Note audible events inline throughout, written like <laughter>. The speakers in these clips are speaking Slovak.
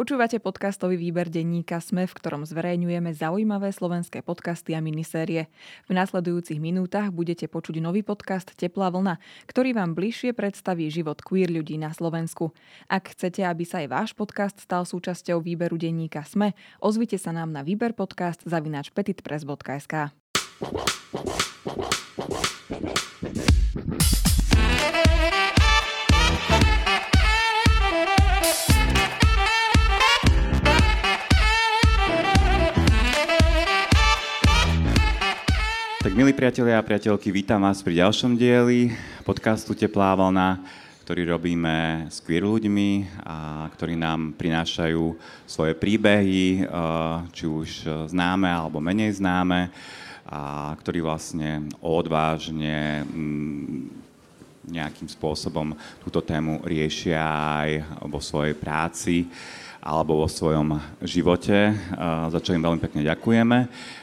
Počúvate podcastový výber denníka Sme, v ktorom zverejňujeme zaujímavé slovenské podcasty a minisérie. V nasledujúcich minútach budete počuť nový podcast Teplá vlna, ktorý vám bližšie predstaví život queer ľudí na Slovensku. Ak chcete, aby sa aj váš podcast stal súčasťou výberu denníka Sme, ozvite sa nám na výber podcast zavináč petitpress.sk. Tak milí priatelia a priateľky, vítam vás pri ďalšom dieli podcastu Teplá vlna, ktorý robíme s queer ľuďmi a ktorí nám prinášajú svoje príbehy, eh, či už známe alebo menej známe, a ktorí vlastne odvážne mm, nejakým spôsobom túto tému riešia aj vo svojej práci alebo vo svojom živote, za čo im veľmi pekne ďakujeme.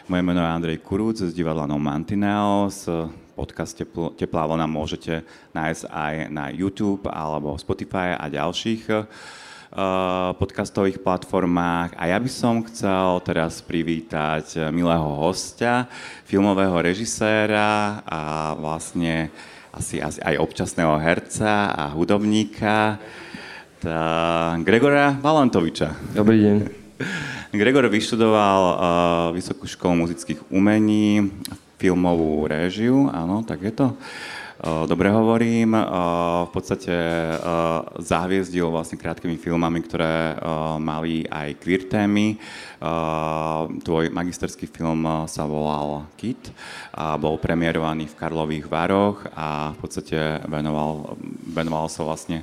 Moje meno je Andrej Kurúc z divadla No Mantineos. Podcast Teplá vlna môžete nájsť aj na YouTube alebo Spotify a ďalších podcastových platformách. A ja by som chcel teraz privítať milého hostia, filmového režiséra a vlastne asi, asi aj občasného herca a hudobníka, tá Gregora Valantoviča. Dobrý deň. Gregor vyštudoval uh, Vysokú školu muzických umení, filmovú réžiu, áno, tak je to. Uh, dobre hovorím. V podstate zahviezdil vlastne krátkými filmami, ktoré mali aj queer témy. Tvoj magisterský film sa volal Kit a bol premiérovaný v Karlových Varoch a v podstate venoval, venoval sa vlastne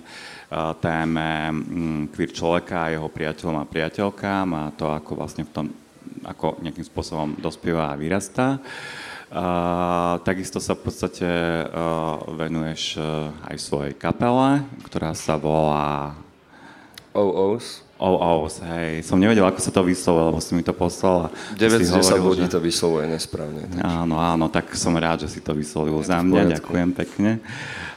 téme mm, queer človeka jeho priateľom a priateľkám a to, ako vlastne v tom, ako nejakým spôsobom dospieva a vyrastá. Uh, takisto sa v podstate uh, venuješ uh, aj svojej kapele, ktorá sa volá... OOS. OOS, hej. Som nevedel, ako sa to vyslovuje, lebo si mi to poslal. 9 z 10 ľudí že... to vyslovuje nesprávne. Takže. Áno, áno, tak som rád, že si to vyslovil za mňa, ďakujem pekne.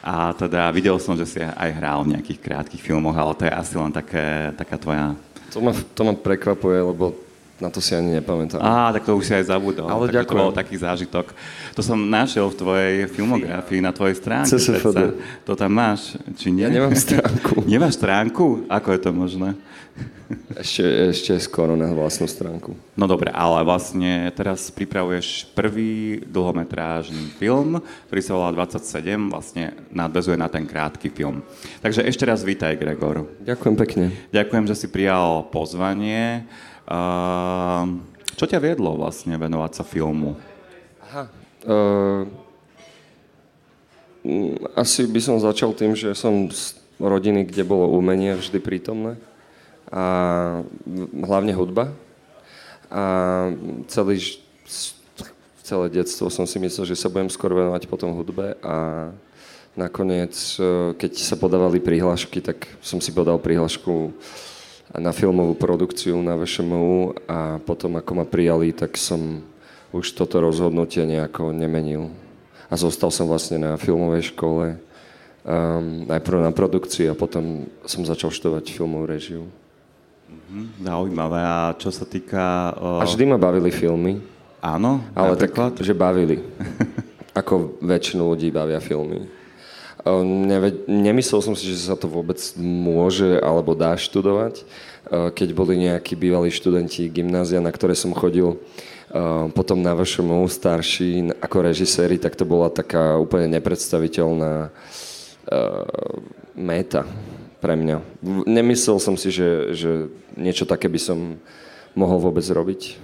A teda videl som, že si aj hral v nejakých krátkých filmoch, ale to je asi len také, taká tvoja... To ma, to ma prekvapuje, lebo na to si ani nepamätám. Á, tak to už si aj zabudol. Ale tak ďakujem. To bol taký zážitok. To som našiel v tvojej filmografii, na tvojej stránke. CSFD. To tam máš, či nie? Ja nemám stránku. <laughs> Nemáš stránku? Ako je to možné? <laughs> Ešte, ešte skoro na vlastnú stránku. No dobre, ale vlastne teraz pripravuješ prvý dlhometrážny film, ktorý sa volá 27, vlastne nadvezuje na ten krátky film. Takže ešte raz vítaj, Gregor. Ďakujem pekne. Ďakujem, že si prijal pozvanie. Uh, čo ťa viedlo vlastne venovať sa filmu? Aha. Uh, asi by som začal tým, že som z rodiny, kde bolo umenie vždy prítomné a hlavne hudba. A celý, celé detstvo som si myslel, že sa budem skôr venovať potom hudbe a nakoniec, e, keď sa podávali prihlášky, tak som si podal prihlášku na filmovú produkciu na VŠMU a potom ako ma prijali, tak som už toto rozhodnutie nejako nemenil. A zostal som vlastne na filmovej škole, um, najprv na produkcii a potom som začal študovať filmovú režiu. Mhm, zaujímavé. A čo sa týka... Uh... A vždy ma bavili filmy. Áno? Ale napríklad? tak, že bavili. Ako väčšinu ľudí bavia filmy. Uh, neve, nemyslel som si, že sa to vôbec môže alebo dá študovať. Uh, keď boli nejakí bývalí študenti gymnázia, na ktoré som chodil, uh, potom na vašom starší ako režiséri, tak to bola taká úplne nepredstaviteľná meta pre mňa. Nemyslel som si, že, že niečo také by som mohol vôbec robiť.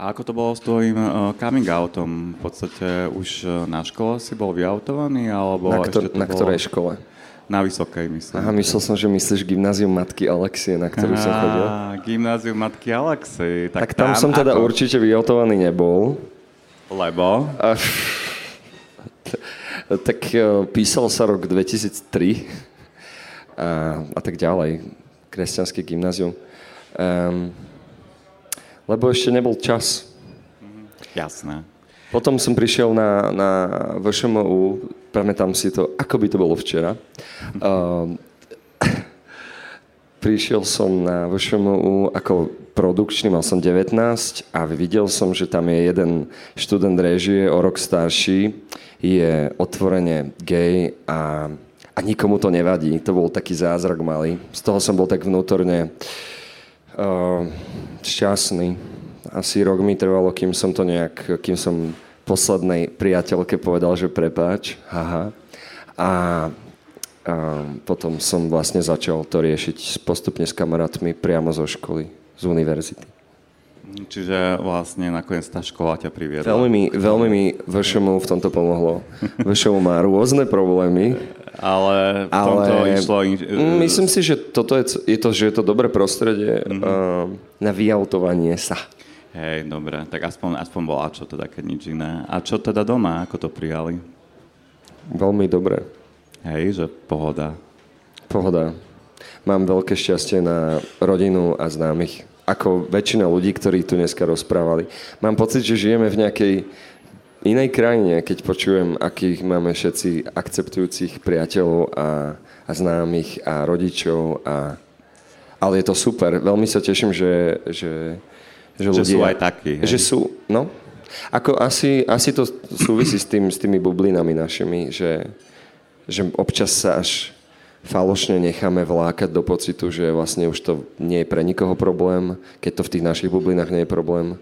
A ako to bolo s tvojim uh, coming outom? V podstate už uh, na škole si bol vyautovaný? Alebo na, ktor- ešte na bolo... ktorej škole? Na vysokej, myslím. Aha, myslel som, že myslíš gymnázium Matky Alexie, na ktorú som chodil. gymnázium Matky Alexie. Tak, tak tam, tam som teda ako... určite vyautovaný nebol. Lebo? A, tak uh, písal sa rok 2003 a, a tak ďalej. Kresťanské gymnázium. Um, lebo ešte nebol čas. Jasné. Potom som prišiel na, na VŠMU, pamätám si to, ako by to bolo včera. Um, <laughs> prišiel som na VŠMU ako produkčný, mal som 19 a videl som, že tam je jeden študent režie o rok starší, je otvorene gay a, a nikomu to nevadí. To bol taký zázrak malý. Z toho som bol tak vnútorne uh, šťastný. Asi rok mi trvalo, kým som to nejak, kým som poslednej priateľke povedal, že prepáč, haha. A a potom som vlastne začal to riešiť postupne s kamarátmi priamo zo školy, z univerzity. Čiže vlastne nakoniec tá škola ťa priviedla. Veľmi mi, veľmi mi VŠMU v tomto pomohlo. VŠMU má rôzne problémy. Ale v tomto ale išlo... Myslím si, že toto je, je to, že je to dobré prostredie mm-hmm. uh, na vyautovanie sa. Hej, dobre, tak aspoň, aspoň bola čo teda, keď nič iné. A čo teda doma, ako to prijali? Veľmi dobre. Hej, že pohoda. Pohoda. Mám veľké šťastie na rodinu a známych. Ako väčšina ľudí, ktorí tu dneska rozprávali. Mám pocit, že žijeme v nejakej inej krajine, keď počujem, akých máme všetci akceptujúcich priateľov a, a známych a rodičov. A, ale je to super. Veľmi sa teším, že, že, že, ľudia, že sú aj takí. Hej? Že sú, no. Ako asi, asi to súvisí s, tým, s tými bublinami našimi, že, že občas sa až falošne necháme vlákať do pocitu, že vlastne už to nie je pre nikoho problém, keď to v tých našich bublinách nie je problém.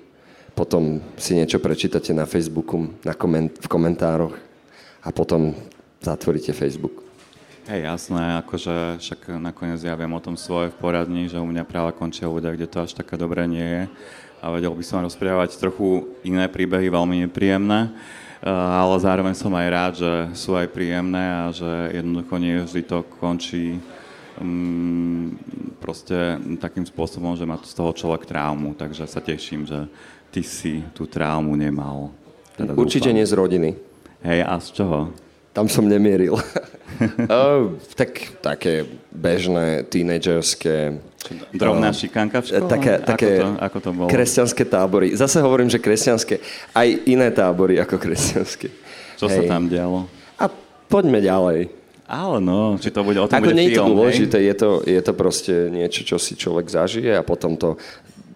Potom si niečo prečítate na Facebooku, na koment- v komentároch a potom zatvoríte Facebook. Hej, jasné, akože však nakoniec ja viem o tom svoje v poradni, že u mňa práve končia ľudia, kde to až také dobré nie je. A vedel by som rozprávať trochu iné príbehy, veľmi nepríjemné. Eh, ale zároveň som aj rád, že sú aj príjemné a že jednoducho nie vždy to končí um, proste takým spôsobom, že má z toho človek traumu, takže sa teším, že ty si tú traumu nemal. Teda Určite dúfam. nie z rodiny. Hej, a z čoho? Tam som nemieril. uh, <laughs> tak, také bežné, tínedžerské Drobná šikanka v škole? Také, také ako, to, ako to bolo? kresťanské tábory. Zase hovorím, že kresťanské. Aj iné tábory ako kresťanské. Čo Hej. sa tam dialo? A poďme ďalej. Ale no, či to bude o tom Ako bude nie je to dôležité, je to, je to proste niečo, čo si človek zažije a potom to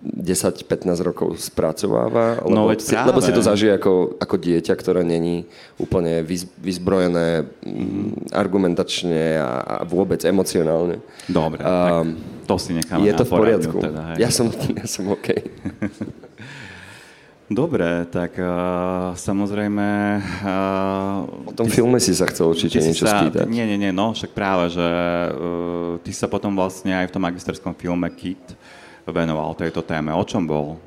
10-15 rokov spracováva, lebo, no, veď si, lebo si to zažije ako, ako dieťa, ktoré není úplne vyzbrojené mm, argumentačne a, a vôbec emocionálne. Dobre, um, tak to si necháme Je to v poriadku. Teda, Ja, som, <laughs> ja som OK. <laughs> Dobre, tak uh, samozrejme... Uh, o tom ty, filme si sa chcel určite niečo sa, spýtať. Nie, nie, nie, no však práve, že uh, ty sa potom vlastne aj v tom magisterskom filme Kit venoval tejto téme. O čom bol?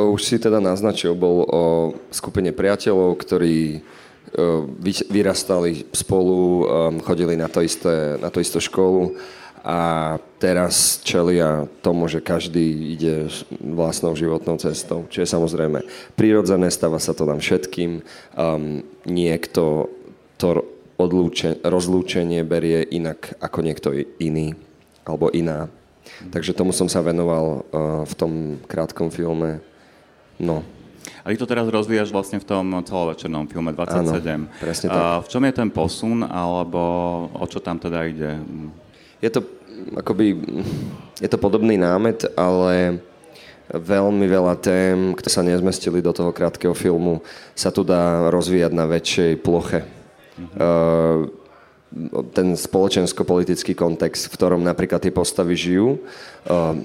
Už si teda naznačil, bol o skupine priateľov, ktorí uh, vyrastali spolu, um, chodili na to, isté, na to istú školu a teraz čelia tomu, že každý ide vlastnou životnou cestou, čo je samozrejme prirodzené, stáva sa to nám všetkým. Um, niekto to odlúče, rozlúčenie berie inak ako niekto iný alebo iná. Takže tomu som sa venoval uh, v tom krátkom filme. No. A ty to teraz rozvíjaš vlastne v tom celovečernom filme 27. Áno, presne tak. Uh, v čom je ten posun, alebo o čo tam teda ide? Je to akoby, je to podobný námet, ale veľmi veľa tém, ktoré sa nezmestili do toho krátkeho filmu, sa tu dá rozvíjať na väčšej ploche. Mm-hmm. Uh, ten spoločensko-politický kontext, v ktorom napríklad tie postavy žijú, uh,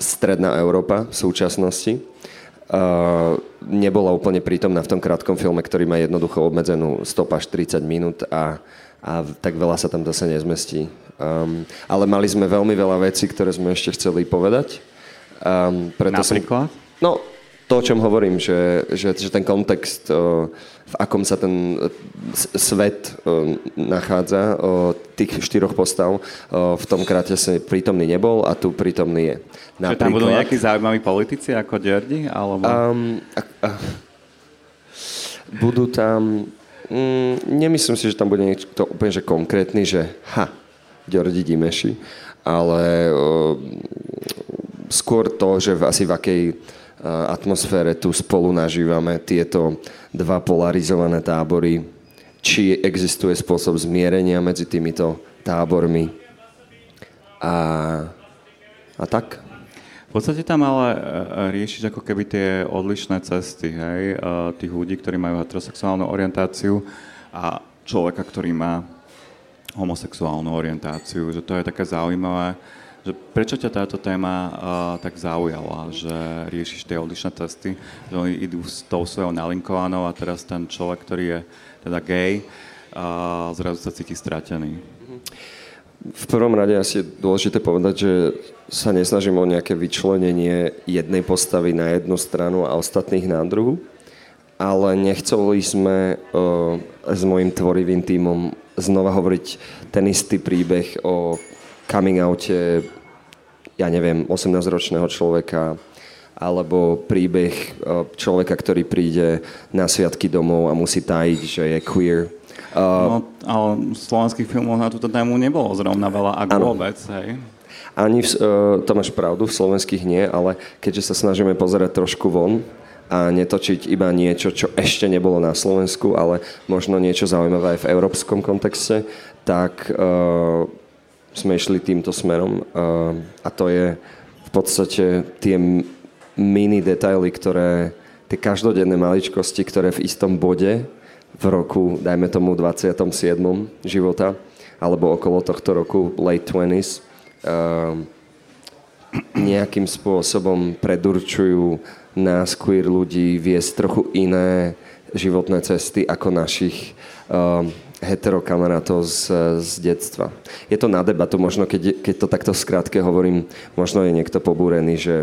stredná Európa v súčasnosti, uh, nebola úplne prítomná v tom krátkom filme, ktorý má jednoducho obmedzenú stop až 30 minút a, a tak veľa sa tam zase nezmestí. Um, ale mali sme veľmi veľa vecí, ktoré sme ešte chceli povedať. Um, preto Napríklad? Som, no, to, o čom hovorím, že, že, že ten kontext, v akom sa ten svet uh, nachádza, tých štyroch postav, v tom kráte sa prítomný nebol a tu prítomný je. Napríklad, tam budú nejakí zaujímaví politici ako Derdi? Alebo... Um, a, a, budú tam... Mm, nemyslím si, že tam bude niečo úplne že konkrétny, že ha, Ďordi Dimeši, ale uh, skôr to, že v, asi v akej atmosfére tu spolu nažívame tieto dva polarizované tábory, či existuje spôsob zmierenia medzi týmito tábormi. a, a tak. V podstate tam ale e, e, riešiš ako keby tie odlišné cesty, hej, tých ľudí, ktorí majú heterosexuálnu orientáciu a človeka, ktorý má homosexuálnu orientáciu, že to je také zaujímavé, že prečo ťa táto téma uh, tak zaujala, že riešiš tie odlišné cesty, že oni idú s tou svojou nalinkovanou a teraz ten človek, ktorý je teda gay, uh, zrazu sa cíti stratený. V prvom rade asi je dôležité povedať, že sa nesnažím o nejaké vyčlenenie jednej postavy na jednu stranu a ostatných na druhu, ale nechceli sme uh, s mojim tvorivým tímom znova hovoriť ten istý príbeh o coming oute, ja neviem, 18-ročného človeka, alebo príbeh uh, človeka, ktorý príde na sviatky domov a musí tajiť, že je queer Uh, no, ale slovenských filmov na túto tému nebolo zrovna veľa, ak ano. vôbec, hej? Ani, v, uh, to máš pravdu, v slovenských nie, ale keďže sa snažíme pozerať trošku von a netočiť iba niečo, čo ešte nebolo na Slovensku, ale možno niečo zaujímavé aj v európskom kontexte, tak uh, sme išli týmto smerom uh, a to je v podstate tie mini detaily, ktoré, tie každodenné maličkosti, ktoré v istom bode v roku, dajme tomu 27. života, alebo okolo tohto roku, late 20s, uh, nejakým spôsobom predurčujú nás, queer ľudí, viesť trochu iné životné cesty ako našich uh, heterokamarátov z, z detstva. Je to na debatu, možno keď, keď to takto skrátke hovorím, možno je niekto pobúrený, že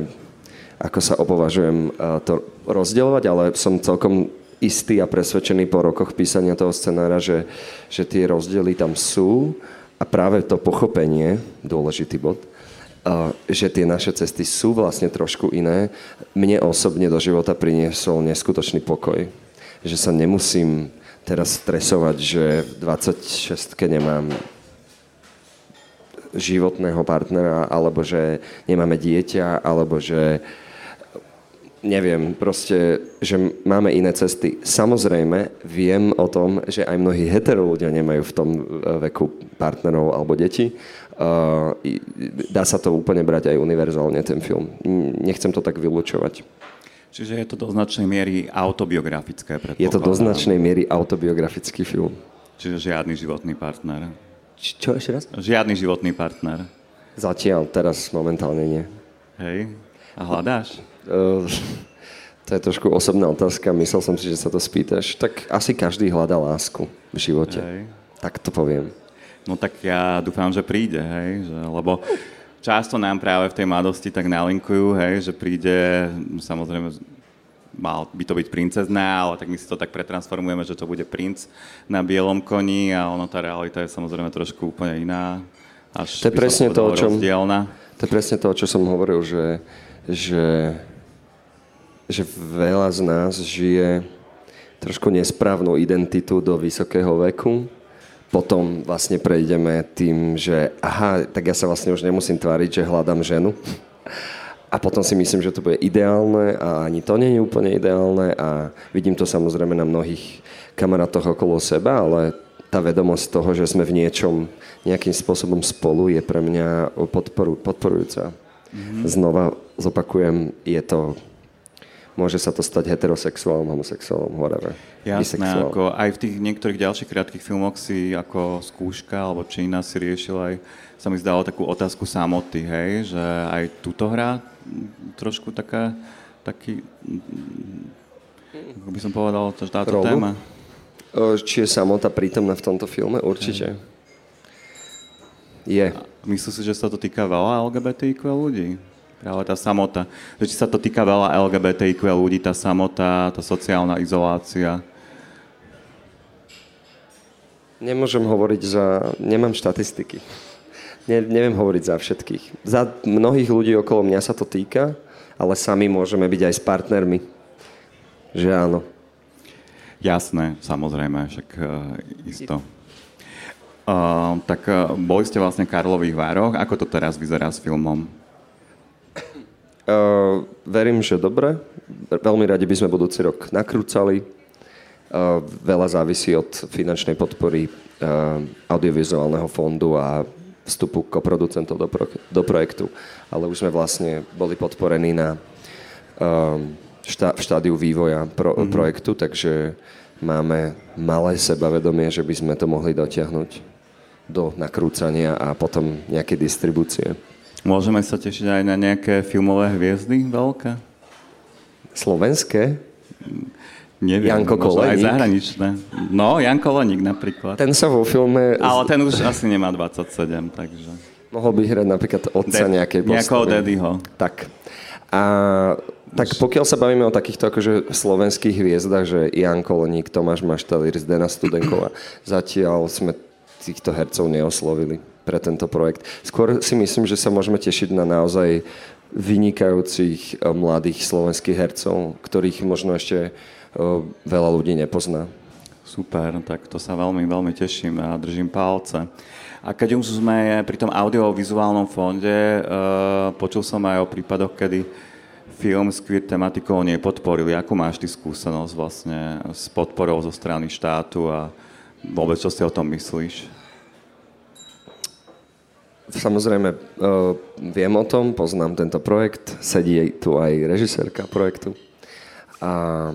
ako sa opovažujem to rozdielovať, ale som celkom istý a presvedčený po rokoch písania toho scenára, že, že tie rozdiely tam sú a práve to pochopenie, dôležitý bod, že tie naše cesty sú vlastne trošku iné, mne osobne do života priniesol neskutočný pokoj. Že sa nemusím teraz stresovať, že v 26 nemám životného partnera, alebo že nemáme dieťa, alebo že neviem, proste, že máme iné cesty. Samozrejme, viem o tom, že aj mnohí hetero ľudia nemajú v tom e, veku partnerov alebo deti. Uh, dá sa to úplne brať aj univerzálne, ten film. Nechcem to tak vylúčovať. Čiže je to do značnej miery autobiografické, Je to do značnej miery autobiografický film. Čiže žiadny životný partner. Č- čo ešte raz? Žiadny životný partner. Zatiaľ, teraz momentálne nie. Hej. A hľadáš? Uh, to je trošku osobná otázka, myslel som si, že sa to spýtaš. Tak asi každý hľadá lásku v živote. Hej. Tak to poviem. No tak ja dúfam, že príde, hej, že, lebo často nám práve v tej mladosti tak nalinkujú, hej, že príde, samozrejme, mal by to byť princezná, ale tak my si to tak pretransformujeme, že to bude princ na bielom koni a ono tá realita je samozrejme trošku úplne iná. Až to je presne to, o čom, rozdielna. to je presne to, o čo som hovoril, že, že že veľa z nás žije trošku nesprávnu identitu do vysokého veku. Potom vlastne prejdeme tým, že aha, tak ja sa vlastne už nemusím tváriť, že hľadám ženu. A potom si myslím, že to bude ideálne a ani to nie je úplne ideálne a vidím to samozrejme na mnohých kamarátoch okolo seba, ale tá vedomosť toho, že sme v niečom nejakým spôsobom spolu je pre mňa podporu, podporujúca. Mm-hmm. Znova zopakujem, je to môže sa to stať heterosexuálom, homosexuálom, whatever. Jasné, ako aj v tých niektorých ďalších krátkých filmoch si ako skúška alebo Čína si riešil aj, sa mi zdalo takú otázku samoty, hej, že aj túto hra trošku taká, taký, ako by som povedal, táto Rolu? téma. Či je samota prítomná v tomto filme? Určite. Je. Myslíš si, že sa to týka veľa LGBTIQ ľudí? Práve tá samota. Že či sa to týka veľa LGBTIQ ľudí, tá samota, tá sociálna izolácia. Nemôžem hovoriť za... Nemám štatistiky. Ne, neviem hovoriť za všetkých. Za mnohých ľudí okolo mňa sa to týka, ale sami môžeme byť aj s partnermi. Že áno. Jasné, samozrejme, však uh, isto. Uh, tak uh, boli ste vlastne v Karlových Vároch. Ako to teraz vyzerá s filmom? Uh, verím, že dobre. Veľmi radi by sme budúci rok nakrúcali. Uh, veľa závisí od finančnej podpory uh, audiovizuálneho fondu a vstupu koproducentov do, pro, do projektu, ale už sme vlastne boli podporení na um, šta, v štádiu vývoja pro, mm-hmm. projektu, takže máme malé sebavedomie, že by sme to mohli dotiahnuť do nakrúcania a potom nejaké distribúcie. Môžeme sa tešiť aj na nejaké filmové hviezdy veľké? Slovenské? Neviem, Janko Koleník. aj zahraničné. No, Janko Koleník napríklad. Ten sa vo filme... Ale ten už asi nemá 27, takže... Mohol by hrať napríklad otca De- nejakej postavy. Nejakého daddyho. Tak. A tak pokiaľ sa bavíme o takýchto akože slovenských hviezdach, že Jan Koleník, Tomáš Maštalír, Zdena Studenková, <clears throat> zatiaľ sme týchto hercov neoslovili pre tento projekt. Skôr si myslím, že sa môžeme tešiť na naozaj vynikajúcich eh, mladých slovenských hercov, ktorých možno ešte veľa ľudí nepozná. Super, tak to sa veľmi, veľmi teším a držím palce. A keď už sme pri tom audiovizuálnom fonde, uh, počul som aj o prípadoch, kedy film s queer tematikou nepodporili. Ako máš ty skúsenosť vlastne s podporou zo strany štátu a vôbec čo si o tom myslíš? Samozrejme, uh, viem o tom, poznám tento projekt, sedí tu aj režisérka projektu. A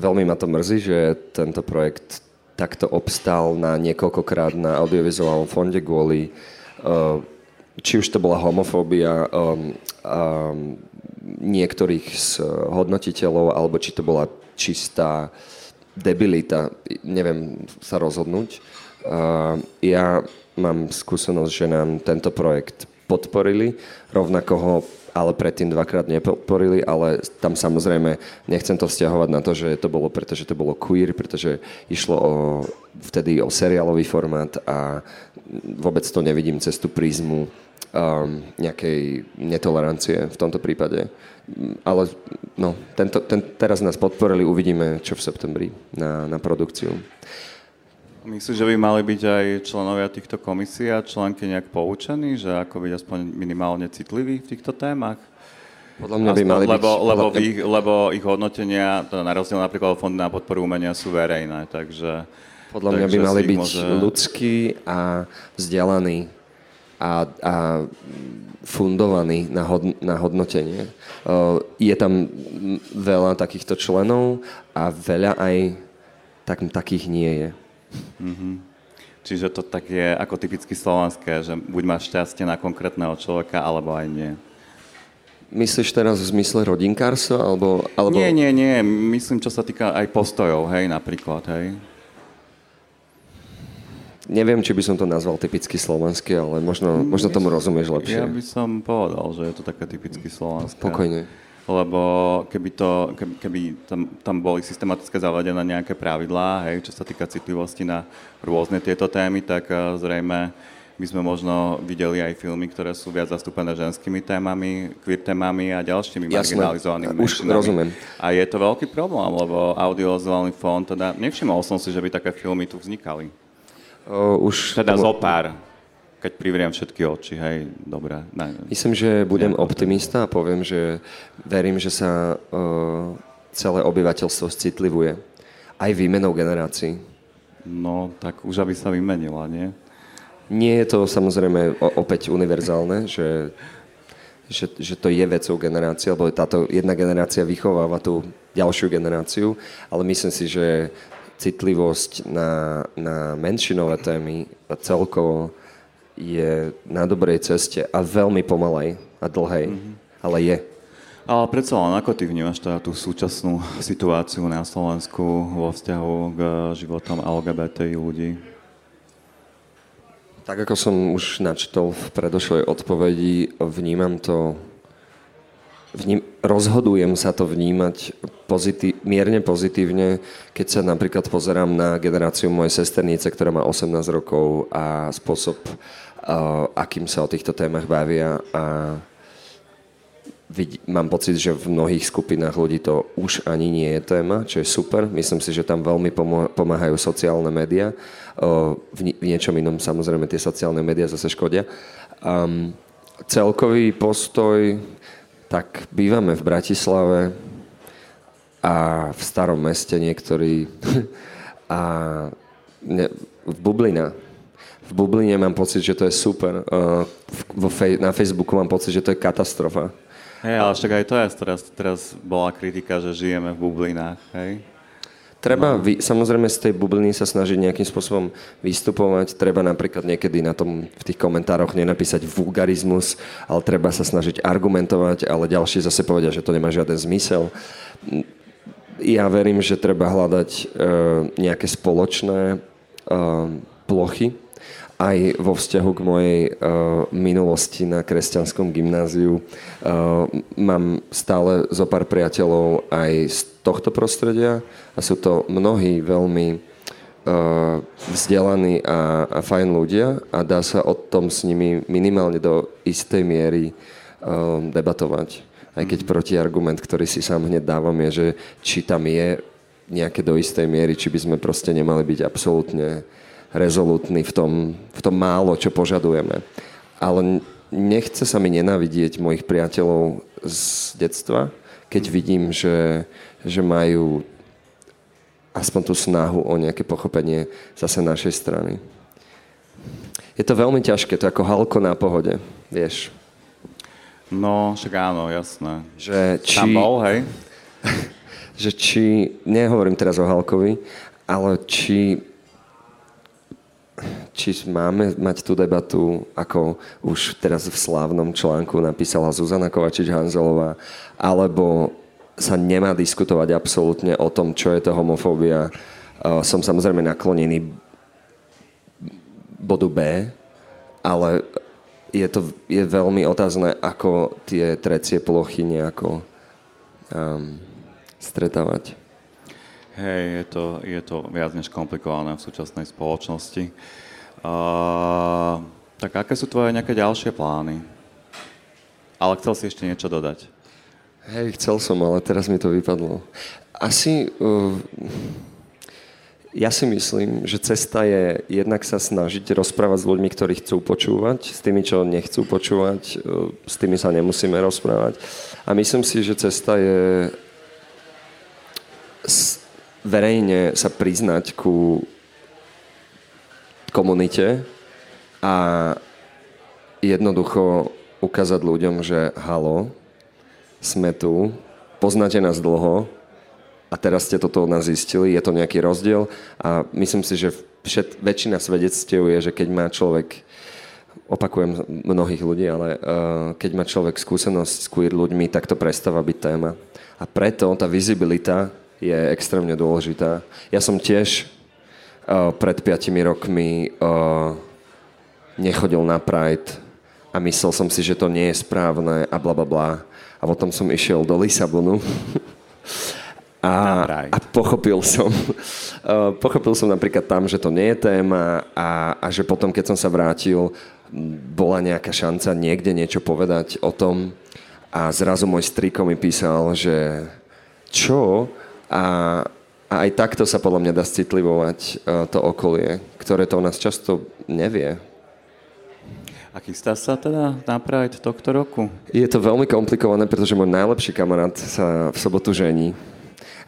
Veľmi ma to mrzí, že tento projekt takto obstal na niekoľkokrát na audiovizuálnom fonde kvôli uh, či už to bola homofóbia um, um, niektorých z hodnotiteľov, alebo či to bola čistá debilita, neviem sa rozhodnúť. Uh, ja mám skúsenosť, že nám tento projekt podporili, rovnako ho ale predtým dvakrát nepodporili, ale tam samozrejme nechcem to vzťahovať na to, že to bolo, pretože to bolo queer, pretože išlo o, vtedy o seriálový formát a vôbec to nevidím cez tú prízmu um, nejakej netolerancie v tomto prípade. Ale no, tento, ten, teraz nás podporili, uvidíme, čo v septembri na, na produkciu. Myslíš, že by mali byť aj členovia týchto komisí a členky nejak poučení, že ako byť aspoň minimálne citliví v týchto témach? Podľa mňa by mali lebo, byť... Lebo, <laughs> ich, lebo ich hodnotenia, to na rozdiel napríklad Fondu na podporu umenia, sú verejné, takže... Podľa mňa by mali byť môže... ľudskí a vzdelaní a, a fundovaní na, hod, na hodnotenie. Uh, je tam veľa takýchto členov a veľa aj tak, takých nie je. Mm-hmm. Čiže to tak je ako typicky slovanské, že buď máš šťastie na konkrétneho človeka, alebo aj nie. Myslíš teraz v zmysle rodinkárstva, alebo, alebo... Nie, nie, nie. Myslím, čo sa týka aj postojov, hej, napríklad, hej. Neviem, či by som to nazval typicky slovanské, ale možno, možno tomu rozumieš lepšie. Ja by som povedal, že je to také typicky slovanské. Spokojne lebo keby, to, keby, keby tam, tam boli systematicky zavadené nejaké pravidlá, hej, čo sa týka citlivosti na rôzne tieto témy, tak uh, zrejme by sme možno videli aj filmy, ktoré sú viac zastúpené ženskými témami, queer témami a ďalšími Jasné. marginalizovanými Už rozumiem. A je to veľký problém, lebo audiovizuálny fond, teda nevšimol som si, že by také filmy tu vznikali. Uh, už teda tomu... zo pár keď privriem všetky oči, hej, dobre. Ne, Myslím, že budem optimista a poviem, že verím, že sa uh, celé obyvateľstvo citlivuje. Aj výmenou generácií. No, tak už aby sa vymenila, nie? Nie je to samozrejme opäť univerzálne, že, že, že to je vecou generácie, lebo táto jedna generácia vychováva tú ďalšiu generáciu, ale myslím si, že citlivosť na, na menšinové témy celkovo je na dobrej ceste a veľmi pomalej a dlhej, mm-hmm. ale je. Ale predsa len, ako ty vnímaš teda tú súčasnú situáciu na Slovensku vo vzťahu k životom LGBTI ľudí? Tak ako som už načítol v predošlej odpovedi, vnímam to, vním, rozhodujem sa to vnímať pozitív, mierne pozitívne, keď sa napríklad pozerám na generáciu mojej sesternice, ktorá má 18 rokov a spôsob akým sa o týchto témach bavia a vid- mám pocit, že v mnohých skupinách ľudí to už ani nie je téma, čo je super. Myslím si, že tam veľmi pomáhajú sociálne médiá. V, ni- v niečom inom samozrejme tie sociálne médiá zase škodia. Um, celkový postoj, tak bývame v Bratislave a v starom meste niektorí <laughs> a ne, v Bublina v Bubline mám pocit, že to je super. Fej, na Facebooku mám pocit, že to je katastrofa. Hej, ale však aj to je, teraz, teraz bola kritika, že žijeme v bublinách, hej? Treba, vy, samozrejme z tej bubliny sa snažiť nejakým spôsobom vystupovať. Treba napríklad niekedy na tom v tých komentároch nenapísať vulgarizmus, ale treba sa snažiť argumentovať, ale ďalší zase povedia, že to nemá žiaden zmysel. Ja verím, že treba hľadať uh, nejaké spoločné uh, plochy, aj vo vzťahu k mojej uh, minulosti na kresťanskom gymnáziu. Uh, mám stále zo pár priateľov aj z tohto prostredia a sú to mnohí veľmi uh, vzdelaní a, a fajn ľudia a dá sa o tom s nimi minimálne do istej miery uh, debatovať. Aj keď protiargument, ktorý si sám hneď dávam, je, že či tam je nejaké do istej miery, či by sme proste nemali byť absolútne rezolutní v tom, v tom málo, čo požadujeme. Ale nechce sa mi nenávidieť mojich priateľov z detstva, keď vidím, že, že majú aspoň tú snahu o nejaké pochopenie zase našej strany. Je to veľmi ťažké, to je ako halko na pohode, vieš. No, však áno, jasné. Že či, Tam bol, hej? <laughs> že či, nehovorím teraz o Halkovi, ale či či máme mať tú debatu, ako už teraz v slávnom článku napísala Zuzana Kovačič-Hanzelová, alebo sa nemá diskutovať absolútne o tom, čo je to homofóbia. Som samozrejme naklonený bodu B, ale je to je veľmi otázne, ako tie trecie plochy nejako um, stretávať. Hej, je to, je to viac než komplikované v súčasnej spoločnosti. Uh, tak aké sú tvoje nejaké ďalšie plány? Ale chcel si ešte niečo dodať? Hej, chcel som, ale teraz mi to vypadlo. Asi... Uh, ja si myslím, že cesta je jednak sa snažiť rozprávať s ľuďmi, ktorí chcú počúvať, s tými, čo nechcú počúvať, uh, s tými sa nemusíme rozprávať. A myslím si, že cesta je verejne sa priznať ku komunite a jednoducho ukázať ľuďom, že halo, sme tu, poznáte nás dlho a teraz ste toto od nás zistili, je to nejaký rozdiel a myslím si, že všet, väčšina svedectiev je, že keď má človek opakujem mnohých ľudí, ale uh, keď má človek skúsenosť s queer ľuďmi, tak to prestáva byť téma. A preto tá vizibilita je extrémne dôležitá. Ja som tiež uh, pred 5 rokmi uh, nechodil na Pride a myslel som si, že to nie je správne a bla bla bla. A potom som išiel do Lisabonu <laughs> a, a pochopil som uh, pochopil som napríklad tam, že to nie je téma a, a že potom, keď som sa vrátil, bola nejaká šanca niekde niečo povedať o tom a zrazu môj striko mi písal, že čo? A, a aj takto sa podľa mňa dá citlivovať uh, to okolie, ktoré to o nás často nevie. A chystá sa teda na Pride tohto roku? Je to veľmi komplikované, pretože môj najlepší kamarát sa v sobotu žení.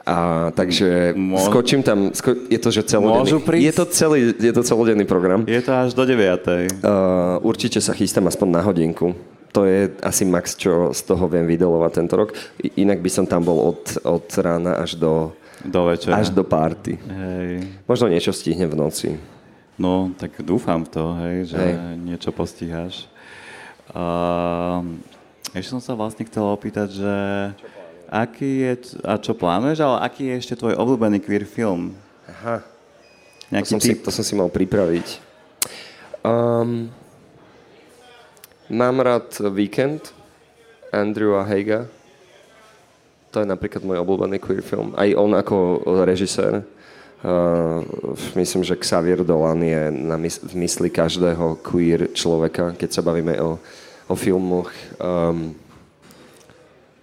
A takže Môž... skočím tam, sko- je to, že celodenný, je to, celý, je to celodenný program. Je to až do 9. Uh, určite sa chystám aspoň na hodinku to je asi max, čo z toho viem vydelovať tento rok. Inak by som tam bol od, od rána až do, do večera. Až do party. Hej. Možno niečo stihnem v noci. No, tak dúfam v to, hej, že hej. niečo postiháš. Uh, ešte som sa vlastne chcel opýtať, že aký je, a čo plánuješ, ale aký je ešte tvoj obľúbený queer film? Aha, Nejaký to, som si, to som si mal pripraviť. Um, Mám rád Weekend, Andrewa Heiga. To je napríklad môj obľúbený queer film. Aj on ako režisér. Uh, myslím, že Xavier Dolan je na mys- v mysli každého queer človeka, keď sa bavíme o, o filmoch. Um,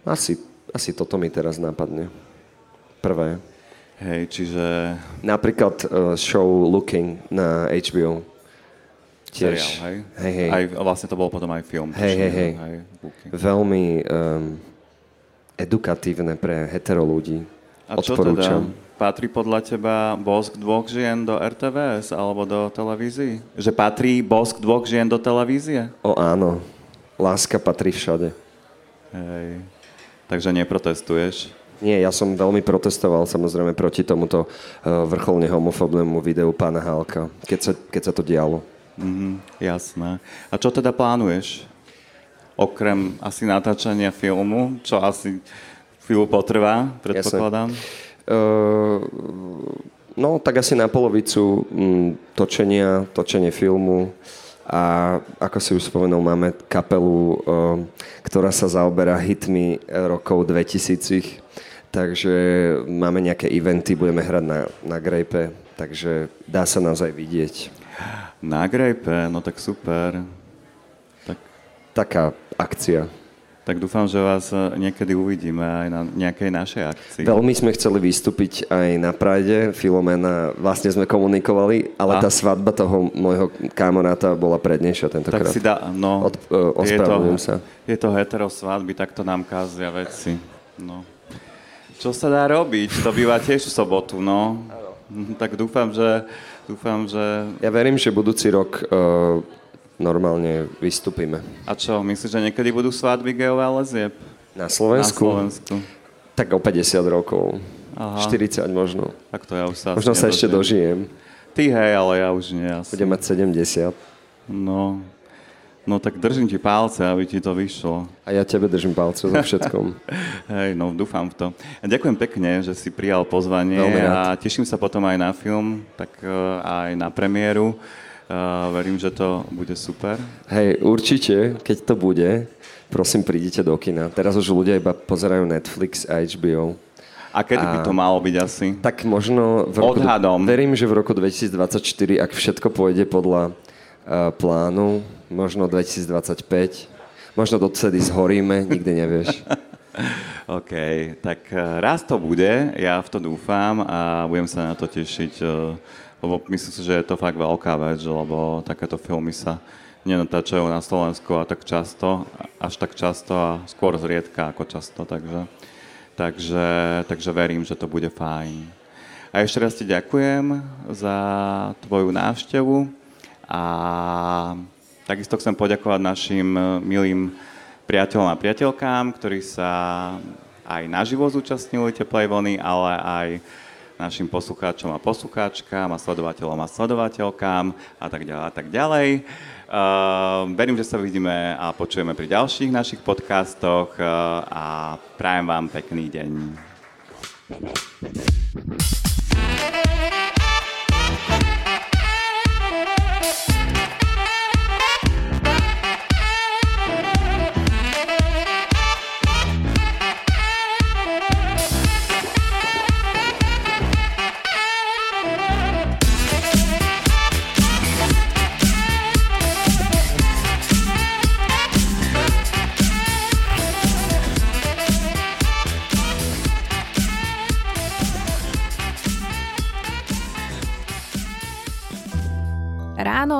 asi, asi toto mi teraz napadne. Prvé. Hej, čiže... Napríklad uh, show Looking na HBO. Tiež. Seriál, hej? Hej, hej. Aj, vlastne to bol potom aj film. Hej, hej, hej. Aj Veľmi um, edukatívne pre hetero ľudí. A Odporúčam. Čo teda? patrí podľa teba bosk dvoch žien do RTVS alebo do televízií? Že patrí bosk dvoch žien do televízie? O áno, láska patrí všade. Hej. Takže neprotestuješ? Nie, ja som veľmi protestoval samozrejme proti tomuto uh, vrcholne homofobnému videu pána Hálka, keď sa, keď sa to dialo. Mhm, jasné. A čo teda plánuješ? Okrem asi natáčania filmu, čo asi chvíľu potrvá, predpokladám. Uh, no, tak asi na polovicu m, točenia, točenie filmu a ako si už spomenul, máme kapelu, uh, ktorá sa zaoberá hitmi rokov 2000 Takže máme nejaké eventy, budeme hrať na, na Grape, takže dá sa nás aj vidieť. Na Grape, no tak super. Tak... Taká akcia. Tak dúfam, že vás niekedy uvidíme aj na nejakej našej akcii. Veľmi sme chceli vystúpiť aj na Pride, Filomena, vlastne sme komunikovali, ale A? tá svadba toho môjho kamoráta bola prednejšia tentokrát. Tak si dá, no, Od, uh, je to, sa. Je to hetero svadby, tak to nám kázia veci. No. Čo sa dá robiť? To býva tiež v sobotu, no. Tak dúfam, že... Dúfam, že... Ja verím, že budúci rok uh, normálne vystúpime. A čo, myslíš, že niekedy budú svadby geové lezieb? Na Slovensku? Na Slovensku. Tak o 50 rokov. Aha. 40 možno. Tak to ja už sa Možno sa ešte dožijem. Ty hej, ale ja už nie. Asi. Budem mať 70. No, No tak držím ti palce, aby ti to vyšlo. A ja tebe držím palce so všetkom. <laughs> Hej, no dúfam v to. A ďakujem pekne, že si prijal pozvanie a teším sa potom aj na film, tak uh, aj na premiéru. Uh, verím, že to bude super. Hej, určite, keď to bude, prosím, prídite do kina. Teraz už ľudia iba pozerajú Netflix a HBO. A kedy a, by to malo byť asi? Tak možno... V roku, Odhadom. Verím, že v roku 2024, ak všetko pôjde podľa plánu, možno 2025. Možno dovtedy zhoríme, nikdy nevieš. <laughs> OK, tak eh, raz to bude, ja v to dúfam a budem sa na to tešiť, eh, lebo myslím si, že je to fakt veľká vec, lebo takéto filmy sa nenatáčajú na Slovensku a tak často, až tak často a skôr zriedka ako často, takže, takže, takže verím, že to bude fajn. A ešte raz ti ďakujem za tvoju návštevu a Takisto chcem poďakovať našim e, milým priateľom a priateľkám, ktorí sa aj naživo zúčastnili Teplej vlny, ale aj našim poslucháčom a poslucháčkám a sledovateľom a sledovateľkám a tak ďalej a tak ďalej. Uh, verím, že sa vidíme a počujeme pri ďalších našich podcastoch uh, a prajem vám pekný deň.